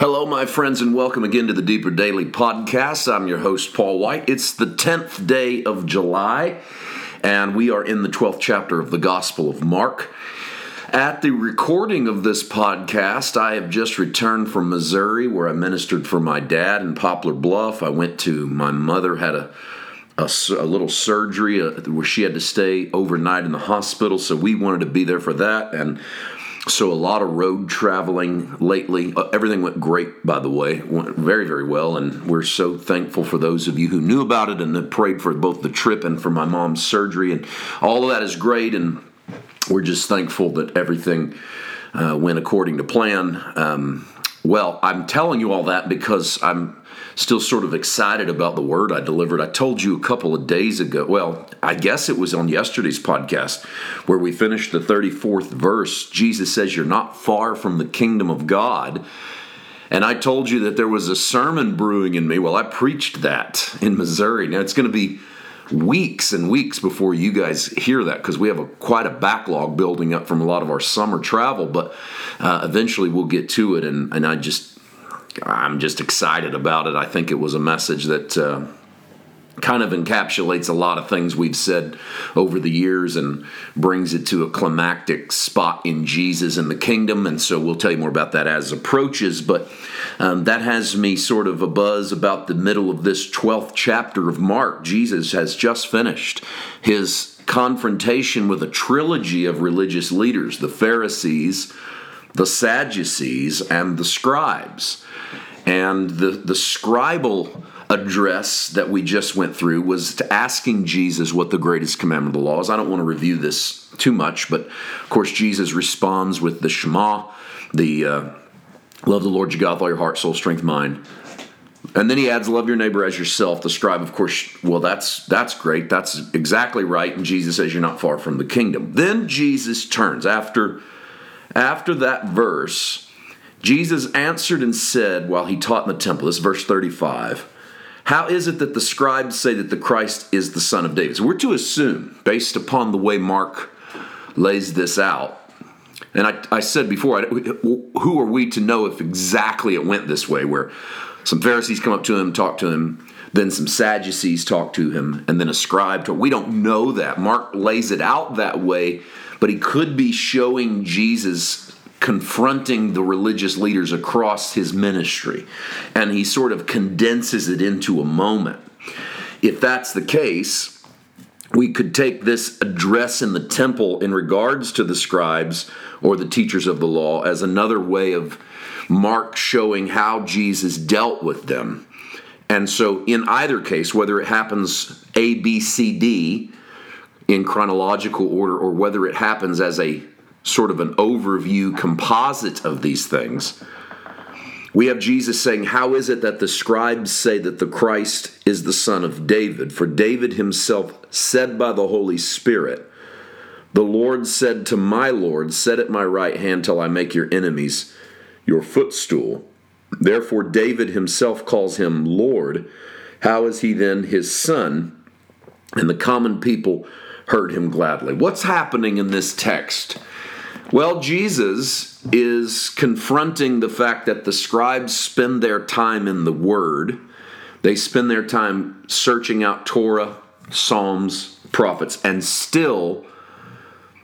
Hello, my friends, and welcome again to the Deeper Daily Podcast. I'm your host, Paul White. It's the 10th day of July, and we are in the 12th chapter of the Gospel of Mark. At the recording of this podcast, I have just returned from Missouri where I ministered for my dad in Poplar Bluff. I went to my mother, had a a, a, little surgery uh, where she had to stay overnight in the hospital, so we wanted to be there for that. And so a lot of road traveling lately. Uh, everything went great, by the way, went very, very well, and we're so thankful for those of you who knew about it and have prayed for both the trip and for my mom's surgery, and all of that is great, and we're just thankful that everything uh, went according to plan. Um, well, I'm telling you all that because I'm still sort of excited about the word I delivered. I told you a couple of days ago, well, I guess it was on yesterday's podcast where we finished the 34th verse. Jesus says, You're not far from the kingdom of God. And I told you that there was a sermon brewing in me. Well, I preached that in Missouri. Now it's going to be weeks and weeks before you guys hear that because we have a, quite a backlog building up from a lot of our summer travel. But uh, eventually we'll get to it. And, and I just I'm just excited about it. I think it was a message that uh, kind of encapsulates a lot of things we've said over the years and brings it to a climactic spot in Jesus and the kingdom. And so we'll tell you more about that as approaches. But um, that has me sort of a buzz about the middle of this 12th chapter of Mark. Jesus has just finished his confrontation with a trilogy of religious leaders the Pharisees, the Sadducees, and the scribes. And the, the scribal address that we just went through was to asking Jesus what the greatest commandment of the law is. I don't want to review this too much, but of course, Jesus responds with the Shema, the uh, love the Lord your God with all your heart, soul, strength, mind. And then he adds, "Love your neighbor as yourself." The scribe, of course, well, that's that's great. That's exactly right. And Jesus says, "You're not far from the kingdom." Then Jesus turns after after that verse Jesus answered and said while he taught in the temple, this verse 35, how is it that the scribes say that the Christ is the son of David? So we're to assume, based upon the way Mark lays this out, and I, I said before, who are we to know if exactly it went this way, where some Pharisees come up to him, talk to him, then some Sadducees talk to him, and then a scribe talk. We don't know that. Mark lays it out that way, but he could be showing Jesus confronting the religious leaders across his ministry. And he sort of condenses it into a moment. If that's the case, we could take this address in the temple in regards to the scribes or the teachers of the law as another way of Mark showing how Jesus dealt with them. And so, in either case, whether it happens A, B, C, D in chronological order, or whether it happens as a sort of an overview composite of these things. We have Jesus saying, How is it that the scribes say that the Christ is the son of David? For David himself said by the Holy Spirit, The Lord said to my Lord, Set at my right hand till I make your enemies your footstool. Therefore, David himself calls him Lord. How is he then his son? And the common people heard him gladly. What's happening in this text? Well, Jesus is confronting the fact that the scribes spend their time in the Word. They spend their time searching out Torah, Psalms, prophets, and still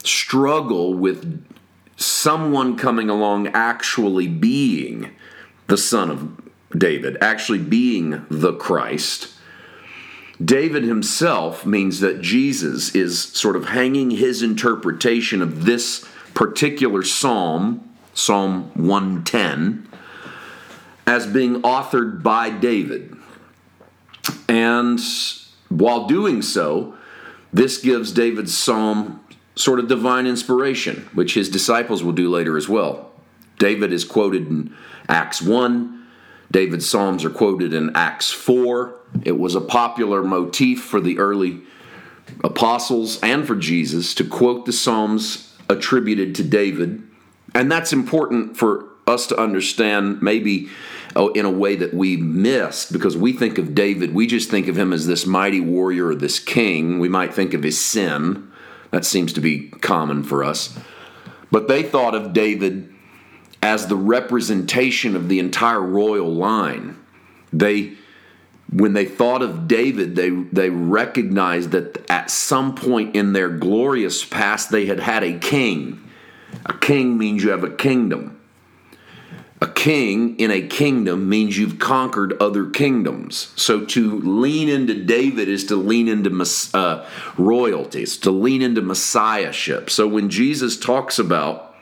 struggle with someone coming along actually being the son of David, actually being the Christ. David himself means that Jesus is sort of hanging his interpretation of this particular psalm, Psalm 110, as being authored by David. And while doing so, this gives David's psalm sort of divine inspiration, which his disciples will do later as well. David is quoted in Acts 1. David's psalms are quoted in Acts 4. It was a popular motif for the early apostles and for Jesus to quote the psalms attributed to David. And that's important for us to understand, maybe oh, in a way that we missed, because we think of David, we just think of him as this mighty warrior or this king. We might think of his sin. That seems to be common for us. But they thought of David as the representation of the entire royal line. They when they thought of David, they, they recognized that at some point in their glorious past, they had had a king. A king means you have a kingdom. A king in a kingdom means you've conquered other kingdoms. So to lean into David is to lean into uh, royalties, to lean into messiahship. So when Jesus talks about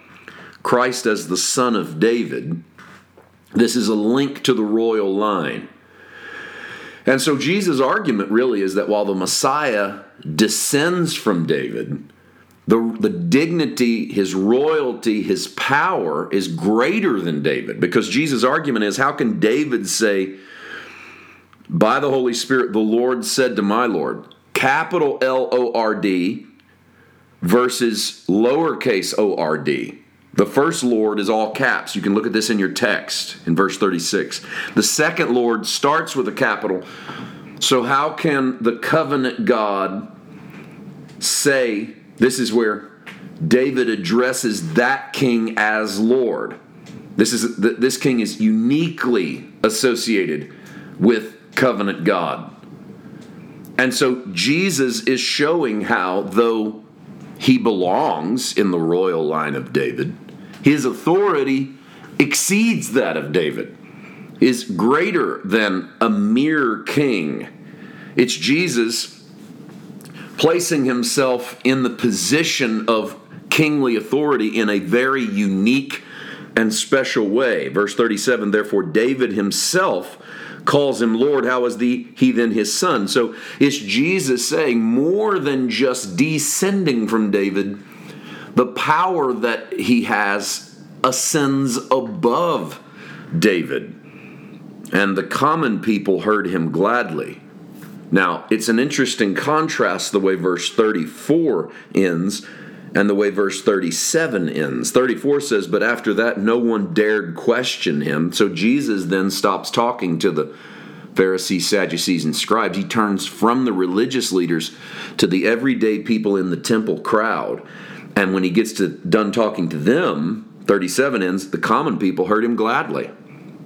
Christ as the son of David, this is a link to the royal line. And so Jesus' argument really is that while the Messiah descends from David, the, the dignity, his royalty, his power is greater than David. Because Jesus' argument is how can David say, by the Holy Spirit, the Lord said to my Lord, capital L O R D versus lowercase o r d? The first Lord is all caps. You can look at this in your text in verse 36. The second Lord starts with a capital. So, how can the covenant God say this is where David addresses that king as Lord? This is this king is uniquely associated with covenant God. And so Jesus is showing how though he belongs in the royal line of David, his authority exceeds that of David, is greater than a mere king. It's Jesus placing himself in the position of kingly authority in a very unique and special way. Verse 37 Therefore, David himself calls him Lord. How is the, he then his son? So it's Jesus saying more than just descending from David the power that he has ascends above David. And the common people heard him gladly. Now, it's an interesting contrast the way verse 34 ends and the way verse 37 ends. 34 says, But after that, no one dared question him. So Jesus then stops talking to the Pharisees, Sadducees, and scribes. He turns from the religious leaders to the everyday people in the temple crowd. And when he gets to done talking to them, 37 ends, the common people heard him gladly.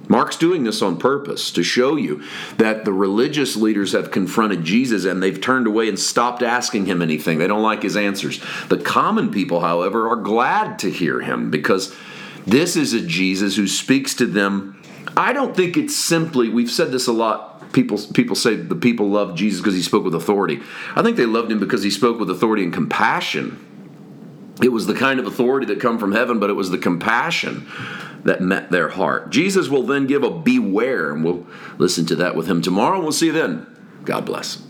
Mark's doing this on purpose to show you that the religious leaders have confronted Jesus and they've turned away and stopped asking him anything. They don't like his answers. The common people, however, are glad to hear him because this is a Jesus who speaks to them. I don't think it's simply, we've said this a lot. People, people say the people love Jesus because he spoke with authority. I think they loved him because he spoke with authority and compassion it was the kind of authority that come from heaven, but it was the compassion that met their heart. Jesus will then give a beware, and we'll listen to that with him tomorrow. We'll see you then. God bless.